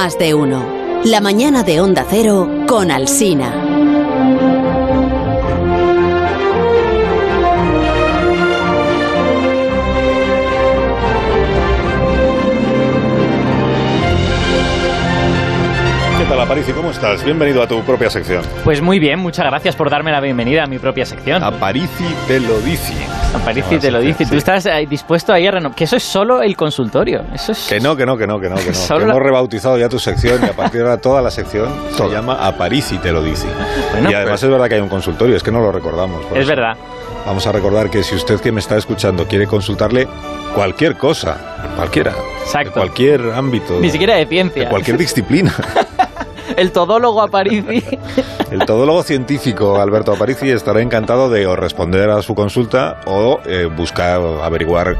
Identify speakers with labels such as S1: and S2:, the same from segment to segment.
S1: Más de uno. La mañana de Onda Cero con Alsina.
S2: ¿Qué tal, Aparici? ¿Cómo estás? Bienvenido a tu propia sección.
S3: Pues muy bien, muchas gracias por darme la bienvenida a mi propia sección.
S2: Aparici te lo dice.
S3: Aparici te lo dice. Tú estás eh, dispuesto a ir a renovar. Que eso es solo el consultorio. Eso es...
S2: Que no, que no, que no, que no. Que no. Que hemos rebautizado ya tu sección y a partir de ahora toda la sección se llama Aparici te lo dice.
S3: Bueno,
S2: y además
S3: pues-
S2: es verdad que hay un consultorio, es que no lo recordamos.
S3: Es
S2: eso.
S3: verdad.
S2: Vamos a recordar que si usted que me está escuchando quiere consultarle cualquier cosa, cualquiera,
S3: Exacto.
S2: de cualquier ámbito,
S3: Ni siquiera de
S2: de
S3: ciencia.
S2: cualquier disciplina.
S3: El todólogo Aparici.
S2: El todólogo científico Alberto Aparici estará encantado de o responder a su consulta o eh, buscar, averiguar,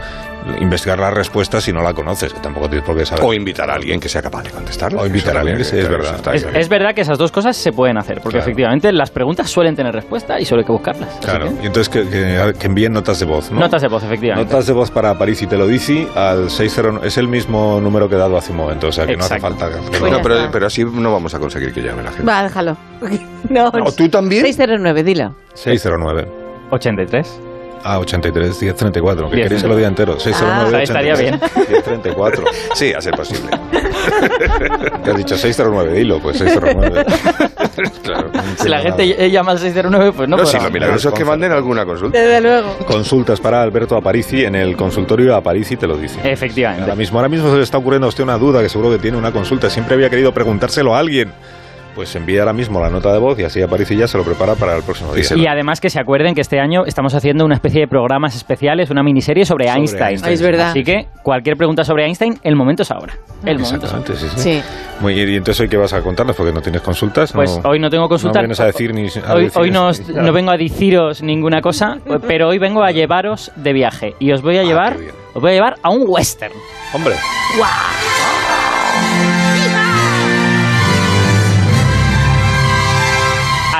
S2: investigar la respuesta si no la conoces, que tampoco tienes por qué saber.
S4: O invitar a alguien que sea capaz de contestarlo.
S2: O invitar a alguien,
S4: Eso
S2: sí, es verdad.
S3: Es, es verdad que esas dos cosas se pueden hacer, porque
S2: Claro.
S3: efectivamente las preguntas suelen tener respuesta y solo hay que buscarlas.
S2: Claro,
S3: que-
S2: y entonces que, que- que envíen notas de voz, ¿no?
S3: Notas de voz, efectivamente.
S2: Notas de voz para París y te lo dice al 60 es el mismo número que he dado hace un momento, o sea que no hace
S3: Exacto.
S2: falta que-
S5: Pues
S4: No, pero, pero así no vamos a conseguir que llame la gente.
S5: Va, déjalo. No,
S4: ¿O tú también?
S5: 609, dilo.
S2: 609
S3: 83.
S2: Ah, 83 1034, que
S3: 10.
S2: queréis que lo diga entero. 609
S3: Ah, estaría
S2: 83, 1034.
S4: Sí, a ser posible.
S2: Te has dicho 609, dilo, pues 609.
S4: claro.
S3: Si la gente llama al 609, pues no,
S4: No, si lo milagroso es que manden alguna consulta.
S5: Desde luego.
S2: Consultas para Alberto Aparici en el consultorio Aparici te lo dice.
S3: Efectivamente.
S2: Ahora mismo, ahora mismo se le está ocurriendo a usted una duda que seguro que tiene una consulta. Siempre había querido preguntárselo a alguien. Pues envía ahora mismo la nota de voz y así Aparici ya se lo prepara para el próximo día.
S3: Y además que se acuerden que este año estamos haciendo una especie de programas especiales, una miniserie sobre,
S2: Sobre
S3: Einstein.
S2: Einstein.
S5: Ah, es verdad.
S3: Así que cualquier pregunta sobre Einstein, el momento es ahora. El momento es ahora.
S2: Sí, sí.
S5: Sí.
S2: Muy bien, y entonces hoy qué vas a contarnos porque no tienes consultas.
S3: Pues hoy no tengo consulta.
S2: No vienes a decir ni a
S3: Hoy, hoy no, os- no vengo a deciros ninguna cosa, pero hoy vengo a llevaros de viaje. Y os voy a
S2: Ah,
S3: llevar, os voy a llevar a un western.
S2: Hombre,
S3: A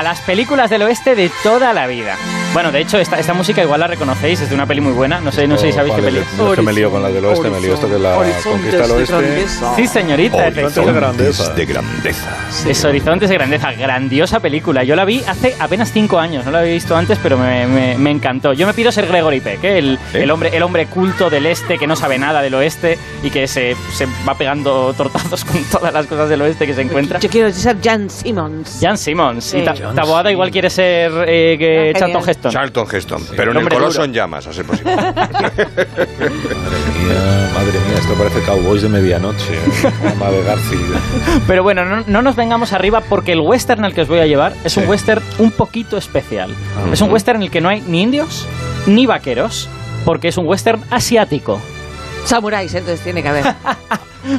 S3: las películas del oeste de toda la vida. Bueno, de hecho, esta, esta música igual la reconocéis, es de una peli muy buena. No sé, no sé si sabéis qué
S2: ¿cuál
S3: peli
S2: es? No es que me lío con la del oeste, me lío esto que es la conquista del oeste.
S3: Sí, señorita,
S2: Horizontes de grandeza.
S4: de grandeza.
S3: Es Horizontes de Grandeza, grandiosa película. Yo la vi hace apenas cinco años, no la había visto antes, pero me, me- me encantó. Yo me pido ser Gregory Peck, ¿eh? el,
S2: ¿Eh?
S3: el hombre, el hombre culto del este que no sabe nada del oeste y que se, se va pegando tortazos con todas las cosas del oeste que se encuentra.
S5: Yo quiero ser Jan Simmons.
S3: Jan Simmons.
S5: Sí.
S3: Y Ta- Taboada igual quiere ser eh, que
S5: Ah, genial.
S3: Heston.
S4: Charlton Heston. Pero en el coloso
S3: duro.
S4: en llamas, a ser posible.
S2: Madre mía, madre mía, esto parece Cowboys de medianoche. Ama de García.
S3: Pero bueno, no, no nos vengamos arriba porque el western al que os voy a llevar es un western un poquito especial.
S2: Ah.
S3: Es un western en el que no hay ni indios ni vaqueros, porque es un western asiático.
S5: Samuráis, entonces tiene que haber.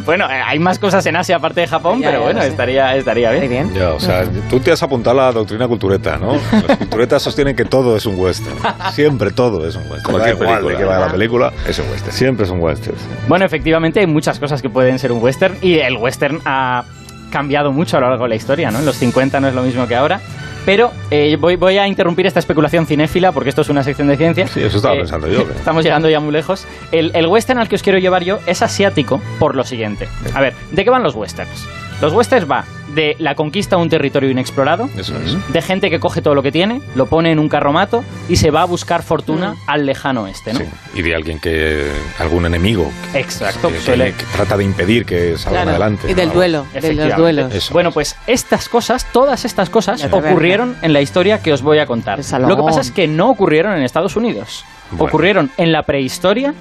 S3: Bueno, eh, hay más cosas en Asia aparte de Japón,
S5: Ya,
S3: pero
S5: ya
S3: bueno, estaría, estaría
S5: Muy
S3: bien.
S5: bien.
S2: Ya, o sea, tú te has apuntado a la doctrina cultureta, ¿no? Las culturetas sostienen que todo es un western. Siempre todo es un western.
S4: Cualquier
S2: Da igual de
S4: película.
S2: que va la película.
S4: Es un western.
S2: Siempre es un western.
S3: Bueno, efectivamente hay muchas cosas que pueden ser un western y el western ha cambiado mucho a lo largo de la historia, ¿no? En los 50 no es lo mismo que ahora. Pero eh, voy, voy a interrumpir esta especulación cinéfila porque esto es una sección de ciencia.
S2: Sí, eso estaba
S3: Eh,
S2: pensando yo. que-
S3: Estamos llegando ya muy lejos. El, el western al que os quiero llevar yo es asiático por lo siguiente. A ver, ¿de qué van los westerns? Los westerns va de la conquista de un territorio inexplorado,
S2: Eso es.
S3: de gente que coge todo lo que tiene, lo pone en un carromato y se va a buscar fortuna al lejano oeste, ¿no?
S2: Sí. Y de alguien que. algún enemigo.
S3: Exacto,
S2: Que,
S3: suele-
S2: que trata de impedir que salgan
S5: Claro.
S2: adelante.
S5: Y del
S2: ¿no?
S5: duelo, de los duelos.
S2: Eso.
S3: Bueno, pues estas cosas, todas estas cosas, ocurrieron en la historia que os voy a contar. Lo que pasa es que no ocurrieron en Estados Unidos.
S2: Bueno.
S3: Ocurrieron en la prehistoria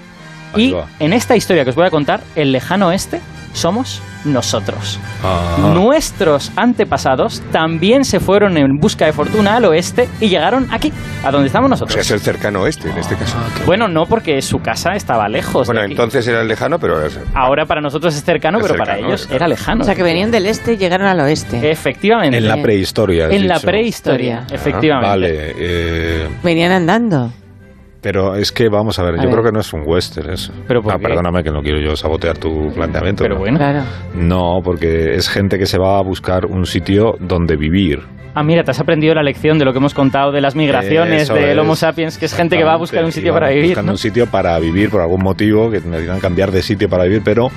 S2: Ahí
S3: y
S2: va.
S3: en esta historia que os voy a contar, el lejano oeste, somos nosotros.
S2: Ah.
S3: Nuestros antepasados también se fueron en busca de fortuna al oeste y llegaron aquí, a donde estamos
S4: O
S3: nosotros.
S4: sea, es el cercano oeste, en este caso.
S3: Bueno, no porque su casa estaba lejos. de
S4: Bueno,
S3: aquí.
S4: entonces era lejano, pero... es-
S3: Ahora para nosotros es cercano,
S4: Es
S3: pero para
S4: cercano,
S3: ellos
S4: claro.
S3: era lejano.
S5: O sea, que venían del este y llegaron al oeste.
S3: Efectivamente.
S2: En la prehistoria.
S3: En la
S2: dicho.
S3: prehistoria,
S5: Historia.
S3: efectivamente.
S2: Vale. eh,
S5: Venían andando.
S2: Pero es que, vamos a ver,
S5: A
S2: yo
S5: ver.
S2: creo que no es un western eso.
S3: ¿Pero
S2: Ah, perdóname que no quiero yo sabotear tu planteamiento.
S3: Pero
S2: ¿no?
S3: bueno.
S5: Claro.
S2: No, porque es gente que se va a buscar un sitio donde vivir.
S3: Ah, mira, te has aprendido la lección de lo que hemos contado de las migraciones
S2: Eso
S3: del
S2: es.
S3: Homo sapiens, que es gente que va a buscar un sitio para vivir.
S2: Buscando
S3: ¿no?
S2: un sitio para vivir por algún motivo, que necesitan cambiar de sitio para vivir, pero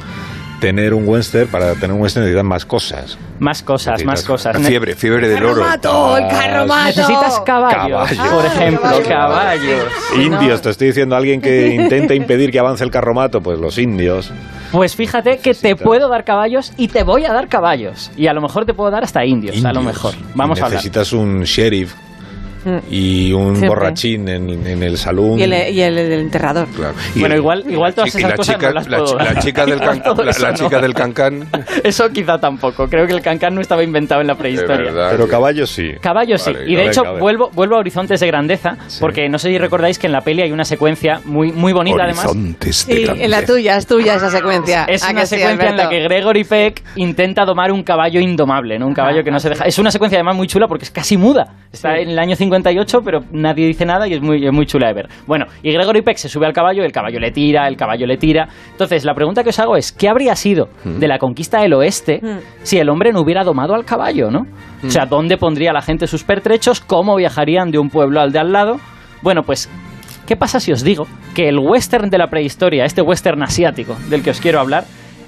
S2: tener un western, para tener un western necesitas más cosas.
S3: Más cosas, más cosas.
S4: Fiebre, fiebre del oro.
S5: ¡Carromato! ¡El carromato!
S3: Necesitas caballos,
S2: Caballos.
S3: por ejemplo, caballos.
S2: Indios, te estoy diciendo alguien que intenta impedir que avance el carromato, pues los indios.
S3: Pues fíjate que te puedo dar caballos y te voy a dar caballos. Y a lo mejor te puedo dar hasta indios, a lo
S2: Indios.
S3: mejor. Vamos a hablar.
S2: Necesitas un sheriff. Y un
S5: Siempre.
S2: borrachín en, en el salón.
S5: Y el, y el del enterrador.
S4: Claro. Y
S3: Bueno,
S4: el-
S3: igual, igual todas esas
S4: la
S3: cosas
S4: chica,
S3: no las
S4: la,
S3: puedo dar.
S4: la chica del can- la,
S3: eso
S4: la
S3: no.
S4: chica del cancán.
S3: Eso quizá tampoco. Creo que el cancán no estaba inventado en la prehistoria.
S4: verdad.
S2: Pero caballos sí.
S3: Caballos sí.
S4: Vale,
S3: y de hecho, vuelvo, vuelvo a Horizontes de Grandeza,
S2: Sí.
S3: porque no sé si recordáis que en la peli hay una secuencia muy, muy bonita además.
S4: Horizontes de
S5: Sí, en la
S4: grandeza.
S5: tuya, es tuya esa secuencia.
S3: Es
S5: ¿A
S3: una
S5: sí,
S3: secuencia en la que Gregory Peck intenta domar un caballo indomable, ¿no? Un caballo que no se deja. Es una secuencia además muy chula porque es casi muda. Está en el año 58, pero nadie dice nada y es muy, es muy chula de ver. Bueno, y Gregory Peck se sube al caballo, el caballo le tira, el caballo le tira. Entonces, la pregunta que os hago es: ¿qué habría sido de la conquista del oeste
S5: Mm.
S3: si el hombre no hubiera domado al caballo, ¿no? O sea, ¿dónde pondría la gente sus pertrechos? ¿Cómo viajarían de un pueblo al de al lado? Bueno, pues ¿Qué pasa si os digo que el western de la prehistoria, este western asiático del que os quiero hablar,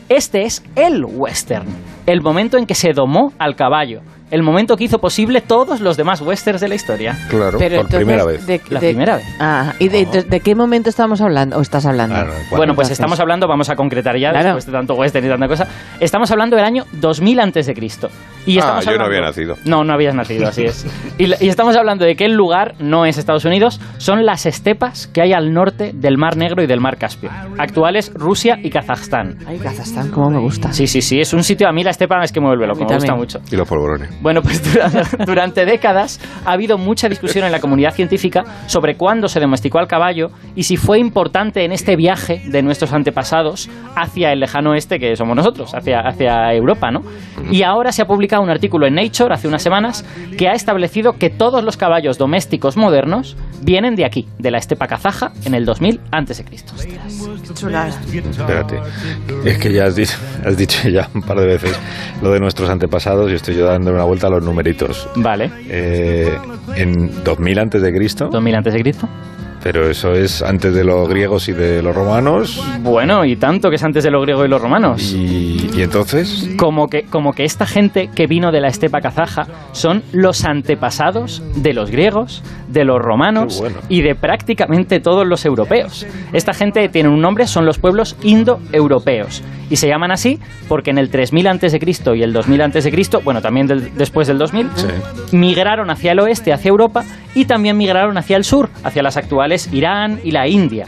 S3: este es el western, el momento en que se domó al caballo, el momento que hizo posible todos los demás westerns de la historia.
S4: Claro.
S5: Pero
S2: por
S5: entonces,
S2: primera vez.
S5: de-
S3: La
S5: de-
S3: primera vez.
S5: Ah, ¿y de, de- de qué momento estamos hablando? ¿O estás hablando?
S2: Ah.
S3: Bueno, pues
S5: Entonces-
S3: estamos hablando, vamos a concretar ya
S5: Claro.
S3: después de tanto western y tanta cosa. Estamos hablando del año 2000 antes de Cristo. Y
S4: Ah,
S3: estamos
S4: yo no
S3: hablando-
S4: había nacido.
S3: No, no habías nacido, así es. Y, y estamos hablando de que el lugar no es Estados Unidos, son las estepas que hay al norte del Mar Negro y del Mar Caspio, actuales Rusia y Kazajstán.
S5: Ay, Kazajstán, cómo me gusta.
S3: Sí, sí, sí, es un sitio, a mí la estepa es que me vuelve loco, me gusta mucho.
S4: Y los polvorones.
S3: Bueno, pues durante, durante décadas ha habido mucha discusión en la comunidad científica sobre cuándo se domesticó al caballo y si fue importante en este viaje de nuestros antepasados hacia el lejano oeste que somos nosotros, hacia, hacia Europa, ¿no? Y ahora se ha publicado un artículo en Nature hace unas semanas que ha establecido que todos los caballos domésticos modernos vienen de aquí, de la estepa kazaja, en el 2000 a.C.
S2: Espérate. Es que ya has dicho, has dicho ya un par de veces lo de nuestros antepasados y estoy yo dando una vuelta a los numeritos.
S3: Vale,
S2: Eh, en 2000 antes de Cristo,
S3: 2000 a.C.
S2: pero eso es antes de los griegos y de los romanos.
S3: Bueno, y tanto que es antes de los griegos y los romanos.
S2: Y, y entonces,
S3: como que, como que esta gente que vino de la estepa kazaja son los antepasados de los griegos, de los romanos
S2: bueno.
S3: y de prácticamente todos los europeos. Esta gente tiene un nombre, son los pueblos indoeuropeos. Y se llaman así porque en el 3000 a.C. y el 2000 a.C., bueno, también del- después del 2000,
S2: Sí.
S3: migraron hacia el oeste, hacia Europa, y también migraron hacia el sur, hacia las actuales Irán y la India.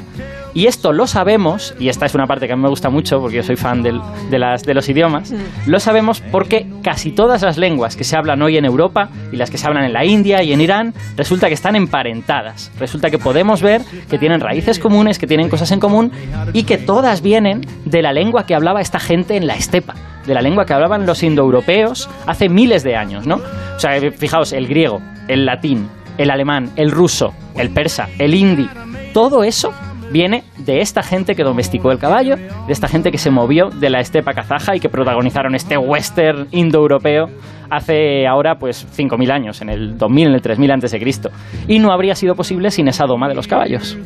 S3: Y esto lo sabemos, y esta es una parte que a mí me gusta mucho porque yo soy fan del- de, las, de los idiomas, lo sabemos porque casi todas las lenguas que se hablan hoy en Europa y las que se hablan en la India y en Irán, resulta que están emparentadas. Resulta que podemos ver que tienen raíces comunes, que tienen cosas en común y que todas vienen de la lengua que hablaba esta gente en la estepa, de la lengua que hablaban los indoeuropeos hace miles de años, ¿no? O sea, fijaos, el griego, el latín, el alemán, el ruso, el persa, el hindi, todo eso viene de esta gente que domesticó el caballo, de esta gente que se movió de la estepa kazaja y que protagonizaron este western indoeuropeo hace ahora pues 5.000 años, en el 2000, en el 3000 antes de Cristo. Y no habría sido posible sin esa doma de los caballos.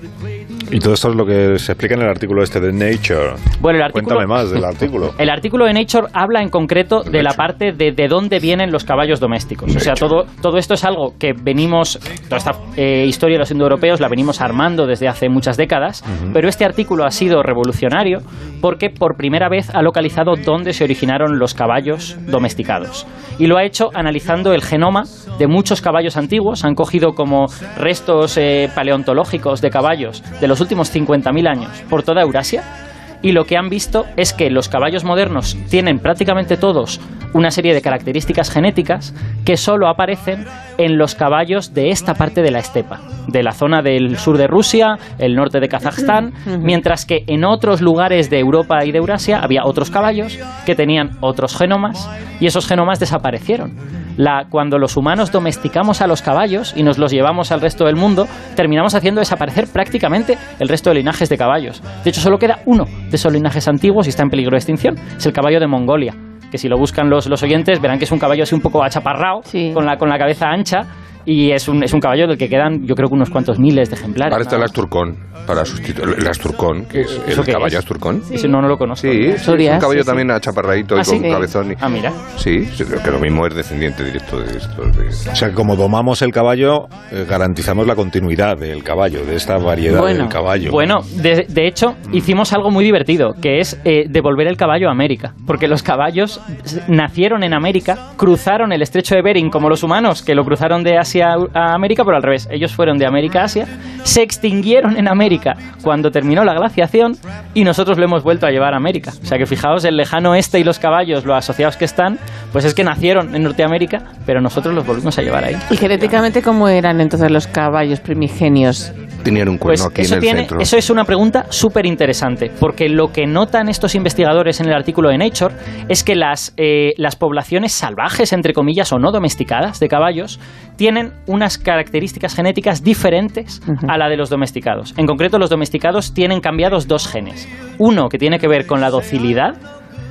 S2: Y todo esto es lo que se explica en el artículo este de Nature.
S3: Bueno, el artículo,
S2: Cuéntame más del artículo.
S3: El artículo de Nature habla en concreto de la parte de de dónde vienen los caballos domésticos. O sea, todo, todo esto es algo que venimos, toda esta eh, historia de los indoeuropeos la venimos armando desde hace muchas décadas, pero este artículo ha sido revolucionario porque por primera vez ha localizado dónde se originaron los caballos domesticados. Y lo ha hecho analizando el genoma de muchos caballos antiguos. Han cogido como restos eh, paleontológicos de caballos de los últimos 50.000 años por toda Eurasia y lo que han visto es que los caballos modernos tienen prácticamente todos una serie de características genéticas que solo aparecen en los caballos de esta parte de la estepa, de la zona del sur de Rusia, el norte de Kazajstán, mientras que en otros lugares de Europa y de Eurasia había otros caballos que tenían otros genomas y esos genomas desaparecieron. La, cuando los humanos domesticamos a los caballos y nos los llevamos al resto del mundo, terminamos haciendo desaparecer prácticamente el resto de linajes de caballos. De hecho, solo queda uno de esos linajes antiguos y está en peligro de extinción. Es el caballo de Mongolia, que si lo buscan los, los oyentes verán que es un caballo así un poco achaparrado,
S5: Sí.
S3: con, la, con la cabeza ancha Y es un, es un caballo del que quedan, yo creo que unos cuantos miles de ejemplares.
S4: Ahora está el. Asturcón para sustituir. El Asturcón, que es
S3: ¿Eso
S4: el
S3: qué
S4: caballo
S3: es?
S4: Asturcón.
S3: Ese no, no lo conozco.
S4: Sí, sí, es un caballo
S5: sí, sí.
S4: también achaparradito y
S3: ¿Ah, sí?
S4: con cabezón. y-
S3: Ah, mira.
S4: Sí, sí, creo que lo mismo es descendiente directo de estos. de-
S2: O sea, que como domamos el caballo, eh, garantizamos la continuidad del caballo, de esta variedad
S5: Bueno,
S2: del caballo.
S3: Bueno, de, de hecho, hicimos algo muy divertido, que es eh, devolver el caballo a América. Porque los caballos nacieron en América, cruzaron el estrecho de Bering como los humanos, que lo cruzaron de Asia a América, pero al revés. Ellos fueron de América a Asia, se extinguieron en América cuando terminó la glaciación y nosotros lo hemos vuelto a llevar a América. O sea que fijaos, el lejano este y los caballos, lo asociados que están, pues es que nacieron en Norteamérica, pero nosotros los volvimos a llevar ahí.
S5: ¿Y genéticamente cómo eran entonces los caballos primigenios?
S4: Tenían un
S3: Pues
S4: cuerno aquí
S3: eso,
S4: en el
S3: tiene,
S4: centro.
S3: eso es una pregunta súper interesante, porque lo que notan estos investigadores en el artículo de Nature es que las, eh, las poblaciones salvajes, entre comillas, o no domesticadas de caballos, tienen unas características genéticas diferentes a la de los domesticados. En concreto, los domesticados tienen cambiados dos genes. Uno que tiene que ver con la docilidad,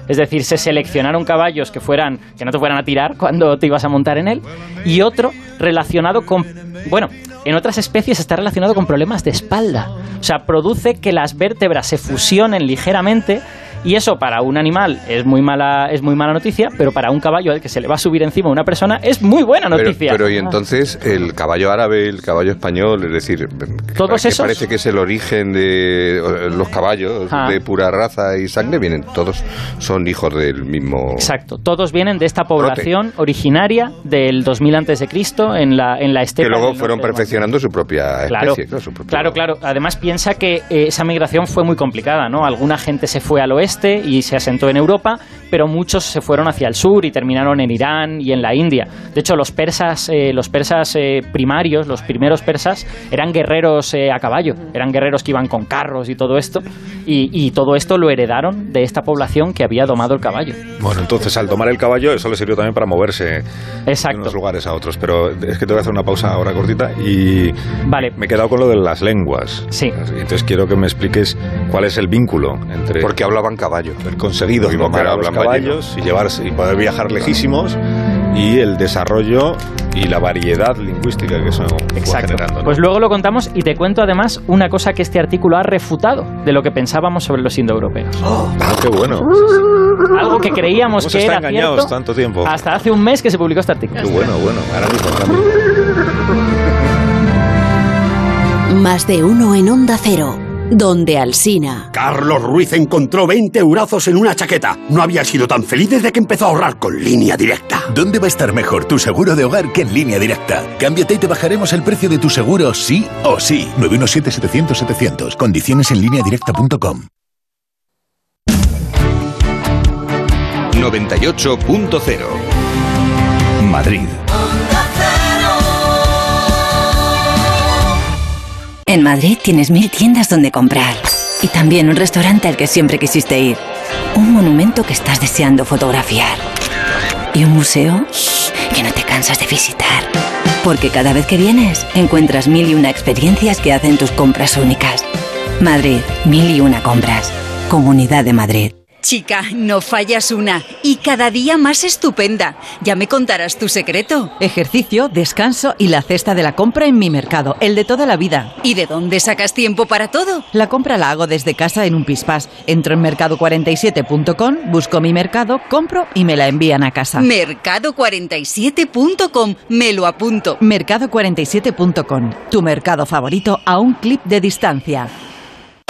S3: es decir, se seleccionaron caballos que fueran que no te fueran a tirar cuando te ibas a montar en él y otro relacionado con bueno, en otras especies está relacionado con problemas de espalda. O sea, produce que las vértebras se fusionen ligeramente y eso para un animal es muy mala es muy mala noticia, pero para un caballo al que se le va a subir encima una persona es muy buena
S4: Pero,
S3: noticia.
S4: pero y entonces el caballo árabe, el caballo español, es decir,
S3: Todos
S4: que
S3: esos-
S4: parece que es el origen de los caballos
S3: Ah.
S4: de pura raza y sangre, vienen todos son hijos del mismo.
S3: Exacto, todos vienen de esta población originaria del 2000 antes de Cristo en la en la estepa
S4: Que luego fueron perfeccionando su propia
S3: Claro,
S4: especie. claro, su propio-
S3: claro, claro. Además piensa que eh, esa migración fue muy complicada, ¿no? Alguna gente se fue al oeste y se asentó en Europa, pero muchos se fueron hacia el sur y terminaron en Irán y en la India. De hecho, los persas, eh, los persas eh, primarios, los primeros persas, eran guerreros eh, a caballo, eran guerreros que iban con carros y todo esto, y, y todo esto lo heredaron de esta población que había domado el caballo.
S2: Bueno, entonces al tomar el caballo, eso le sirvió también para moverse de
S3: Exacto.
S2: unos lugares a otros. Pero es que te voy a hacer una pausa ahora cortita y
S3: Vale.
S2: me he quedado con lo de las lenguas.
S3: Sí.
S2: Entonces quiero que me expliques cuál es el vínculo entre
S4: Porque hablaban caballo.
S2: el conseguido
S4: que
S2: a los caballos y llevarse y poder viajar lejísimos y el desarrollo y la variedad lingüística que eso fue
S3: Exacto.
S2: generando. ¿no?
S3: Pues luego lo contamos y te cuento además una cosa que este artículo ha refutado de lo que pensábamos sobre los indoeuropeos.
S2: Ah, qué bueno.
S3: Algo que creíamos que era
S2: engañados
S3: cierto
S2: tanto tiempo.
S3: hasta hace un mes que se publicó este artículo.
S2: Qué bueno, bueno. Ahora mismo, ahora mismo.
S1: Más de uno en Onda Cero, donde Alsina.
S6: Carlos Ruiz encontró 20 eurazos en una chaqueta. No había sido tan feliz desde que empezó a ahorrar con línea directa.
S7: ¿Dónde va a estar mejor tu seguro de hogar que en línea directa? Cámbiate y te bajaremos el precio de tu seguro sí o sí. 917-700-700. Condiciones en línea directa.com.
S8: 98.0 Madrid.
S9: En Madrid tienes mil tiendas donde comprar. Y también un restaurante al que siempre quisiste ir. Un monumento que estás deseando fotografiar. Y un museo que no te cansas de visitar. Porque cada vez que vienes encuentras mil y una experiencias que hacen tus compras únicas. Madrid, mil y una compras. Comunidad de Madrid.
S10: Chica, no fallas una. Y cada día más estupenda. Ya me contarás tu secreto.
S11: Ejercicio, descanso y la cesta de la compra en mi mercado, el de toda la vida.
S10: ¿Y de dónde sacas tiempo para todo?
S11: La compra la hago desde casa en un pispás. Entro en mercado47.com, busco mi mercado, compro y me la envían a casa.
S10: Mercado47.com. Me lo apunto.
S11: Mercado47.com, tu mercado favorito a un clip de distancia.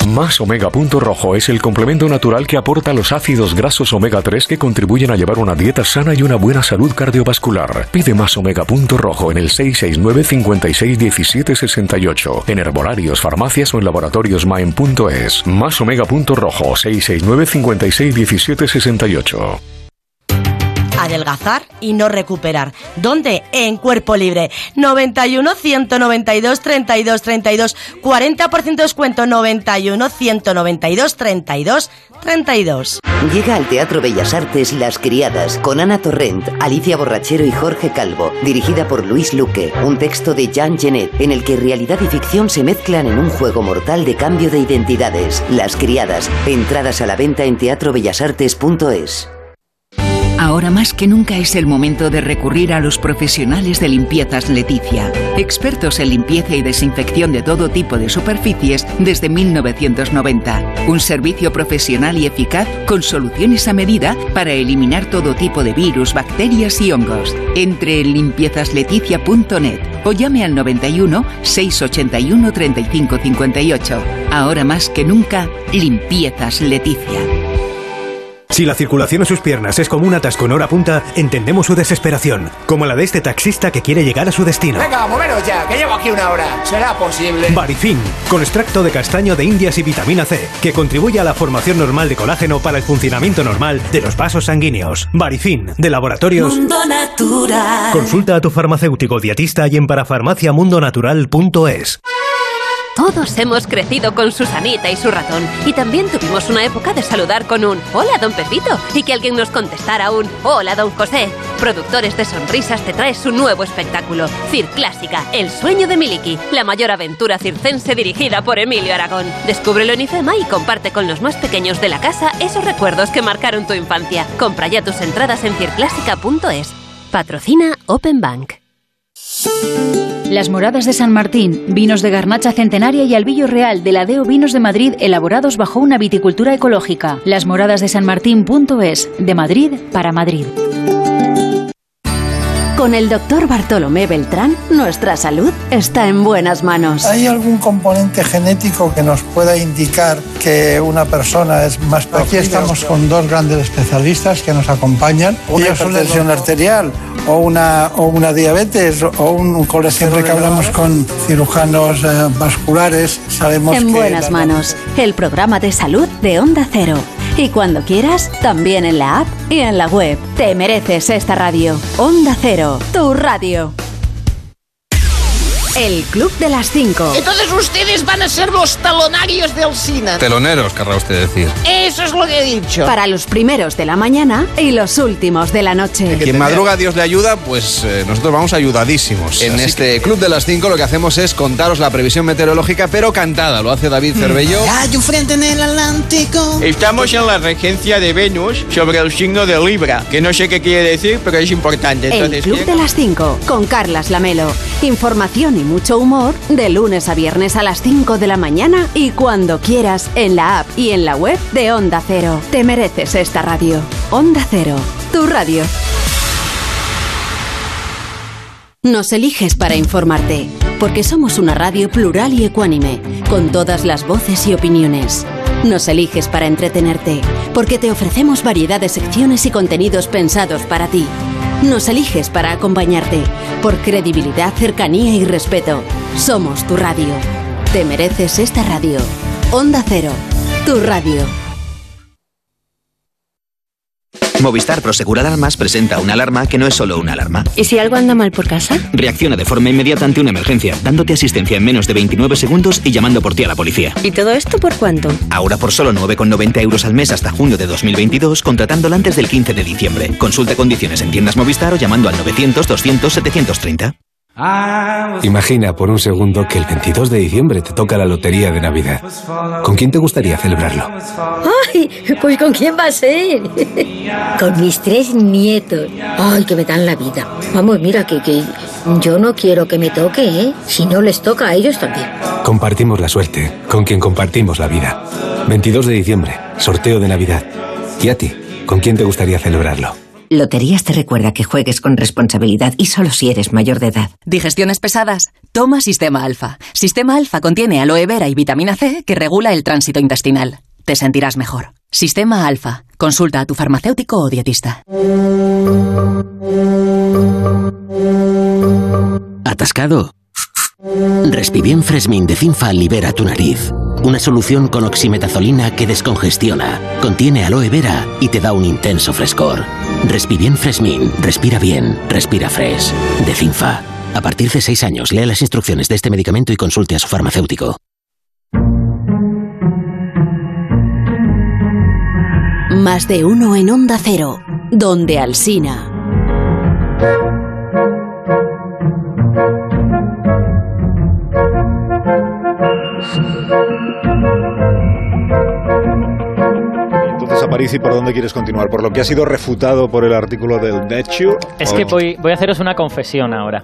S12: Más Omega Punto Rojo es el complemento natural que aporta los ácidos grasos omega 3 que contribuyen a llevar una dieta sana y una buena salud cardiovascular. Pide más Omega Punto Rojo en el 669 56 17 68 en herbolarios, farmacias o en laboratorios Maen.es. Más Omega Punto Rojo 669 56 17 68.
S13: Adelgazar y no recuperar. ¿Dónde? En Cuerpo Libre. 91 192 32 32. 40% descuento. 91 192 32 32.
S14: Llega al Teatro Bellas Artes Las Criadas con Ana Torrent, Alicia Borrachero y Jorge Calvo, dirigida por Luis Luque, un texto de Jean Genet en el que realidad y ficción se mezclan en un juego mortal de cambio de identidades. Las Criadas, entradas a la venta en teatrobellasartes.es.
S15: Ahora más que nunca es el momento de recurrir a los profesionales de limpiezas Leticia, expertos en limpieza y desinfección de todo tipo de superficies desde 1990. Un servicio profesional y eficaz con soluciones a medida para eliminar todo tipo de virus, bacterias y hongos. Entre en limpiezasLeticia.net o llame al 91 681 3558. Ahora más que nunca, limpiezas Leticia.
S16: Si la circulación en sus piernas es como un atasco en hora punta, entendemos su desesperación, como la de este taxista que quiere llegar a su destino.
S17: Venga, moveros ya, que llevo aquí una hora. ¿Será posible?
S16: Barifin, con extracto de castaño de indias y vitamina C, que contribuye a la formación normal de colágeno para el funcionamiento normal de los vasos sanguíneos. Barifin, de laboratorios.
S18: Mundo Natural.
S16: Consulta a tu farmacéutico dietista y en parafarmaciamundonatural.es.
S19: Todos hemos crecido con Susanita y su ratón. Y también tuvimos una época de saludar con un Hola, don Pepito. Y que alguien nos contestara un Hola, don José. Productores de Sonrisas te trae su nuevo espectáculo. Cir Clásica, El sueño de Miliki. La mayor aventura circense dirigida por Emilio Aragón. Descúbrelo en IFEMA y comparte con los más pequeños de la casa esos recuerdos que marcaron tu infancia. Compra ya tus entradas en circlásica.es. Patrocina Open Bank.
S20: Las Moradas de San Martín, vinos de garnacha centenaria y albillo real de la Deo Vinos de Madrid elaborados bajo una viticultura ecológica. Las Moradas de San Martín.es, de Madrid para Madrid.
S1: Con el doctor Bartolomé Beltrán, nuestra salud está en buenas manos.
S21: ¿Hay algún componente genético que nos pueda indicar que una persona es más Aquí estamos con dos grandes especialistas que nos acompañan. Una hipertensión arterial o una, o una diabetes o un colesterol. Siempre que hablamos con cirujanos eh, vasculares sabemos
S1: en
S21: que...
S1: buenas
S21: la-
S1: manos, el programa de salud de Onda Cero. Y cuando quieras, también en la app y en la web. Te mereces esta radio. Onda Cero, tu radio. El Club de las 5.
S22: Entonces ustedes van a ser los talonarios del cine.
S4: Teloneros, querrá usted decir.
S22: Eso es lo que he dicho.
S1: Para los primeros de la mañana y los últimos de la noche.
S4: Quien madruga Dios le ayuda, pues eh, nosotros vamos ayudadísimos. En
S23: Así
S4: este Club de las 5 lo que hacemos es contaros la previsión meteorológica, pero cantada. Lo hace David Cervello.
S22: Hay un frente en el Atlántico.
S24: Estamos en la regencia de Venus sobre el signo de Libra, que no sé qué quiere decir, pero es importante.
S1: El Club de las 5 con Carlas Lamelo. Información y mucho humor de lunes a viernes a las 5 de la mañana y cuando quieras en la app y en la web de Onda Cero. Te mereces esta radio. Onda Cero, tu radio. Nos eliges para informarte, porque somos una radio plural y ecuánime, con todas las voces y opiniones. Nos eliges para entretenerte, porque te ofrecemos variedad de secciones y contenidos pensados para ti. Nos eliges para acompañarte, por credibilidad, cercanía y respeto. Somos tu radio. Te mereces esta radio. Onda Cero, tu radio.
S25: Movistar Prosegur Alarmas presenta una alarma que no es solo una alarma.
S26: ¿Y si algo anda mal por casa?
S25: Reacciona de forma inmediata ante una emergencia, dándote asistencia en menos de 29 segundos y llamando por ti a la policía.
S26: ¿Y todo esto por cuánto?
S25: Ahora por solo 9,90 euros al mes hasta junio de 2022, contratándola antes del 15 de diciembre. Consulta condiciones en tiendas Movistar o llamando al 900 200 730.
S27: Imagina por un segundo que el 22 de diciembre te toca la lotería de Navidad. ¿Con quién te gustaría celebrarlo?
S26: ¡Ay! Pues ¿con quién va a ser? Con mis tres nietos. ¡Ay, que me dan la vida! Vamos, mira, que, que yo no quiero que me toque, ¿eh? Si no les toca a ellos también.
S27: Compartimos la suerte, con quien compartimos la vida. 22 de diciembre, sorteo de Navidad. ¿Y a ti? ¿Con quién te gustaría celebrarlo?
S28: Loterías te recuerda que juegues con responsabilidad y solo si eres mayor de edad.
S29: ¿Digestiones pesadas? Toma Sistema Alfa. Sistema Alfa contiene aloe vera y vitamina C que regula el tránsito intestinal. Te sentirás mejor. Sistema Alfa. Consulta a tu farmacéutico o dietista.
S30: ¿Atascado? Respibien Fresmin de Cinfa libera tu nariz. Una solución con oximetazolina que descongestiona, contiene aloe vera y te da un intenso frescor. Respibien Fresmin, respira bien, respira fresh. De Cinfa. A partir de 6 años, lea las instrucciones de este medicamento y consulte a su farmacéutico.
S1: Más de uno en Onda Cero, donde Alsina.
S2: Entonces Aparici, ¿por dónde quieres continuar? ¿Por lo que ha sido refutado por el artículo del Nature?
S3: Es que voy, voy a haceros una confesión ahora.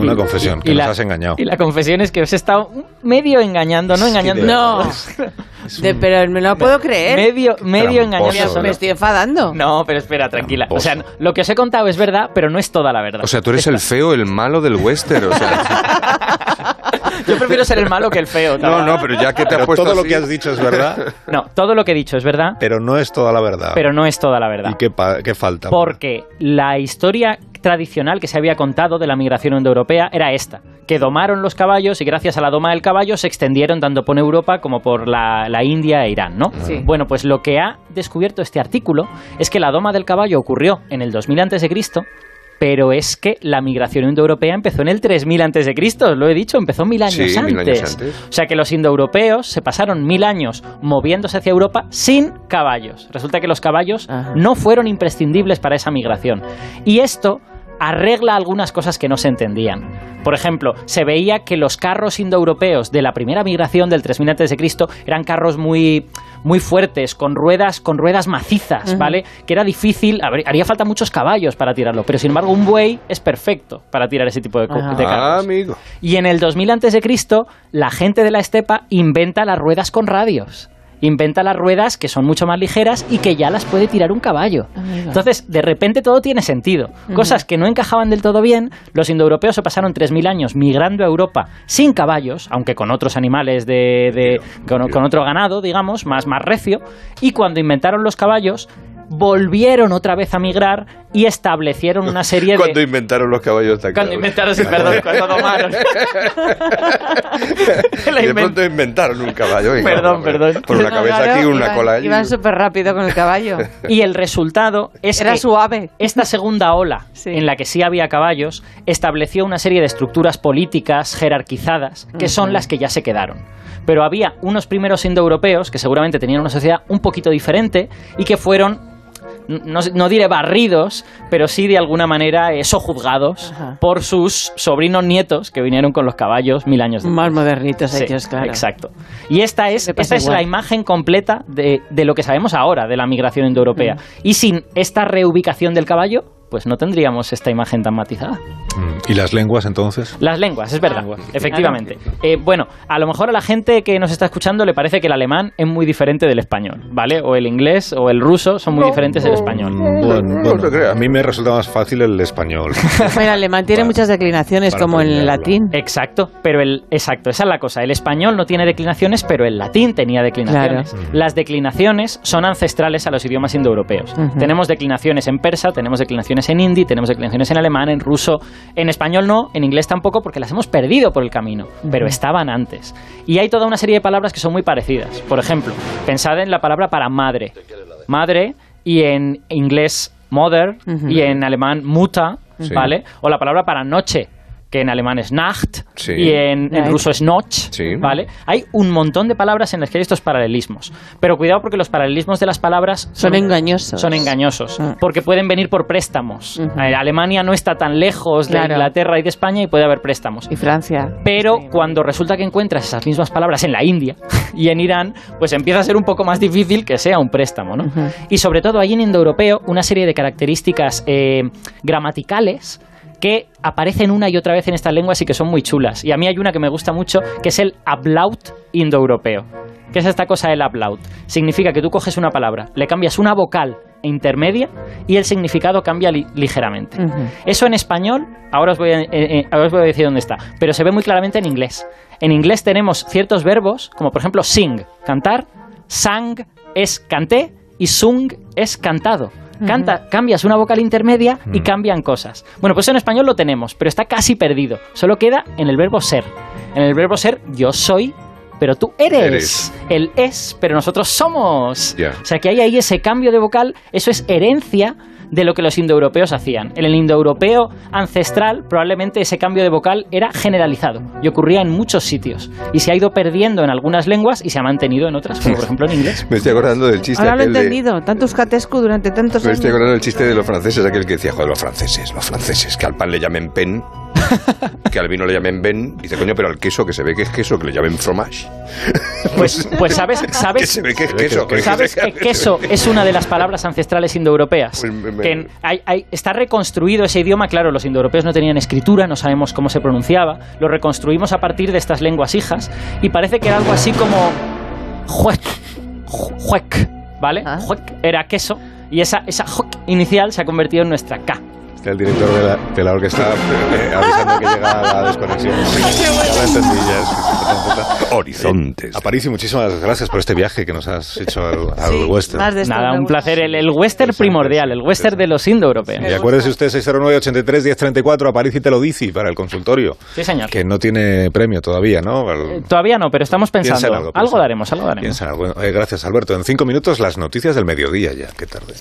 S2: Una confesión, que
S3: Y
S2: nos
S3: la-
S2: has engañado.
S3: Y la confesión es que os he estado medio engañando, ¿no? Engañando.
S5: No. De- pero me lo puedo creer.
S3: Medio, medio engañando.
S5: Me- Me estoy enfadando.
S3: No, pero espera, tranquila. O sea, lo que os he contado es verdad, pero no es toda la verdad.
S4: O sea, tú eres el feo, el malo del western. O sea,
S3: Yo prefiero ser el malo que el feo.
S4: no, no, pero ya que te has puesto
S2: todo lo que has dicho es verdad,
S3: No, todo lo que he dicho es verdad,
S2: pero no es toda la verdad.
S3: pero no es toda la verdad.
S2: ¿Y qué, qué falta?
S3: Porque la historia tradicional que se había contado de la migración indoeuropea era esta, que domaron los caballos y gracias a la doma del caballo se extendieron tanto por Europa como por la, la India e Irán, ¿no?
S5: Sí.
S3: Bueno, pues lo que ha descubierto este artículo es que la doma del caballo ocurrió en el 2000 a.C., pero es que la migración indoeuropea empezó en el 3000 a.C., lo he dicho, empezó mil años,
S4: Sí,
S3: antes.
S4: mil años antes.
S3: O sea que los indoeuropeos se pasaron mil años moviéndose hacia Europa sin caballos. Resulta que los caballos no fueron imprescindibles para esa migración. Y esto arregla algunas cosas que no se entendían. Por ejemplo, se veía que los carros indoeuropeos de la primera migración del 3000 a.C. eran carros muy, muy fuertes, con ruedas, con ruedas macizas. ¿vale? Que era difícil, haría falta muchos caballos para tirarlo, pero sin embargo un buey es perfecto para tirar ese tipo de carros.
S4: Ah, amigo.
S3: Y en el 2000 a.C., la gente de la estepa inventa las ruedas con radios. Inventa las ruedas que son mucho más ligeras y que ya las puede tirar un caballo. Entonces, de repente todo tiene sentido. Cosas que no encajaban del todo bien, los indoeuropeos se pasaron 3.000 años migrando a Europa sin caballos, aunque con otros animales de, de- con, con otro ganado, digamos, más, más recio, y cuando inventaron los caballos, volvieron otra vez a migrar y establecieron una serie de...
S4: Cuando inventaron los caballos de
S3: Cuando inventaron, sí, perdón, cuando domaron.
S4: De pronto inventaron un caballo. venga,
S3: Perdón, perdón.
S4: Por una cabeza
S5: claro,
S4: aquí, una
S5: iban-
S4: cola allí.
S5: Iban súper rápido con el caballo.
S3: Y el resultado es
S5: Era
S3: que
S5: suave.
S3: esta segunda ola, en la que sí había caballos, estableció una serie de estructuras políticas jerarquizadas, que son las que ya se quedaron. Pero había unos primeros indoeuropeos que seguramente tenían una sociedad un poquito diferente y que fueron no, no diré barridos, pero sí de alguna manera eh, sojuzgados por sus sobrinos nietos que vinieron con los caballos mil años después.
S5: Más modernitos
S3: Sí,
S5: ellos, claro.
S3: Exacto. Y esta es, esta es la imagen completa de, de lo que sabemos ahora de la migración indoeuropea. Y sin esta reubicación del caballo, pues no tendríamos esta imagen tan matizada.
S2: ¿Y las lenguas entonces?
S3: Las lenguas, es verdad, efectivamente. Eh, bueno, a lo mejor a la gente que nos está escuchando le parece que el alemán es muy diferente del español, ¿vale? O el inglés o el ruso son muy diferentes del español.
S2: Bueno, bueno, a mí me resulta más fácil el español.
S5: El alemán tiene muchas declinaciones, como en el latín.
S3: Exacto, pero el exacto, esa es la cosa. El español no tiene declinaciones, pero el latín tenía declinaciones.
S5: Claro.
S3: Las declinaciones son ancestrales a los idiomas indoeuropeos.
S5: Ujú.
S3: Tenemos declinaciones en persa, tenemos declinaciones en hindi, tenemos declinaciones en alemán, en ruso, en español no, en inglés tampoco, porque las hemos perdido por el camino, pero estaban antes. Y hay toda una serie de palabras que son muy parecidas. Por ejemplo, pensad en la palabra para madre. Madre y en inglés mother y en alemán muta,
S4: Sí.
S3: ¿vale? O la palabra para noche, que en alemán es Nacht
S4: Sí.
S3: y en, en ruso es Noch,
S4: Sí.
S3: ¿vale? Hay un montón de palabras en las que hay estos paralelismos. Pero cuidado porque los paralelismos de las palabras
S5: Son engañosos.
S3: Son engañosos,
S5: Mm.
S3: porque pueden venir por préstamos.
S5: Ujú.
S3: Eh, Alemania no está tan lejos de
S5: Claro.
S3: Inglaterra y de España y puede haber préstamos.
S5: Y Francia.
S3: Pero cuando resulta que encuentras esas mismas palabras en la India y en Irán, pues empieza a ser un poco más difícil que sea un préstamo, ¿no?
S5: Ujú.
S3: Y sobre todo hay en indoeuropeo una serie de características eh, gramaticales que aparecen una y otra vez en estas lenguas y que son muy chulas. Y a mí hay una que me gusta mucho, que es el ablaut indoeuropeo. ¿Qué es esta cosa del ablaut? Significa que tú coges una palabra, le cambias una vocal intermedia y el significado cambia li- ligeramente. Eso en español, ahora os, voy a, eh, eh, ahora os voy a decir dónde está, pero se ve muy claramente en inglés. En inglés tenemos ciertos verbos, como por ejemplo sing, cantar, sang es canté y sung es cantado. Canta, cambias una vocal intermedia y cambian cosas. Bueno, pues en español lo tenemos, pero está casi perdido. Solo queda en el verbo ser. En el verbo ser, yo soy, pero tú eres.
S4: Eres.
S3: El es, pero nosotros somos.
S4: Ya.
S3: O sea que hay ahí ese cambio de vocal, eso es herencia de lo que los indoeuropeos hacían. En el indoeuropeo ancestral, probablemente ese cambio de vocal era generalizado y ocurría en muchos sitios. Y se ha ido perdiendo en algunas lenguas y se ha mantenido en otras, como por ejemplo en inglés.
S4: Me estoy acordando del chiste
S5: Ahora lo he
S4: de-
S5: entendido. Tanto Euskatescu durante tantos
S4: Me estoy acordando del chiste de los franceses, aquel que decía, joder, los franceses, los franceses, que al pan le llamen pen, que al vino le llamen Ben, dice, coño, pero al queso, que se ve que es queso, que le llamen fromage.
S3: Pues, pues sabes, sabes,
S4: Que se ve que es queso. que-
S3: ¿Sabes que queso es una de las palabras ancestrales indoeuropeas?
S4: Pues
S3: Que en- hay- hay- está reconstruido ese idioma, claro, los indoeuropeos no tenían escritura, no sabemos cómo se pronunciaba, lo reconstruimos a partir de estas lenguas hijas y parece que era algo así como juec, ju- juec, ¿vale? Juec era queso y esa, esa juec inicial se ha convertido en nuestra K.
S2: El director de la, de la orquesta eh, avisando que llega la desconexión. Ya lo entendí, ya es-
S4: Horizontes.
S2: Aparici, muchísimas gracias por este viaje que nos has hecho al, al western.
S3: Nada, un placer. El, el western primordial, el western de los indoeuropeos.
S2: Y acuérdese usted, 609-83-1034, Aparici te lo dice para el consultorio.
S3: Sí, señor.
S2: Que no tiene premio todavía, ¿no? Al-
S3: Todavía no, pero estamos pensando.
S2: en algo,
S3: algo, daremos, algo daremos.
S2: Piensa en algo. Eh, gracias, Alberto. En cinco minutos, las noticias del mediodía ya. Qué tarde.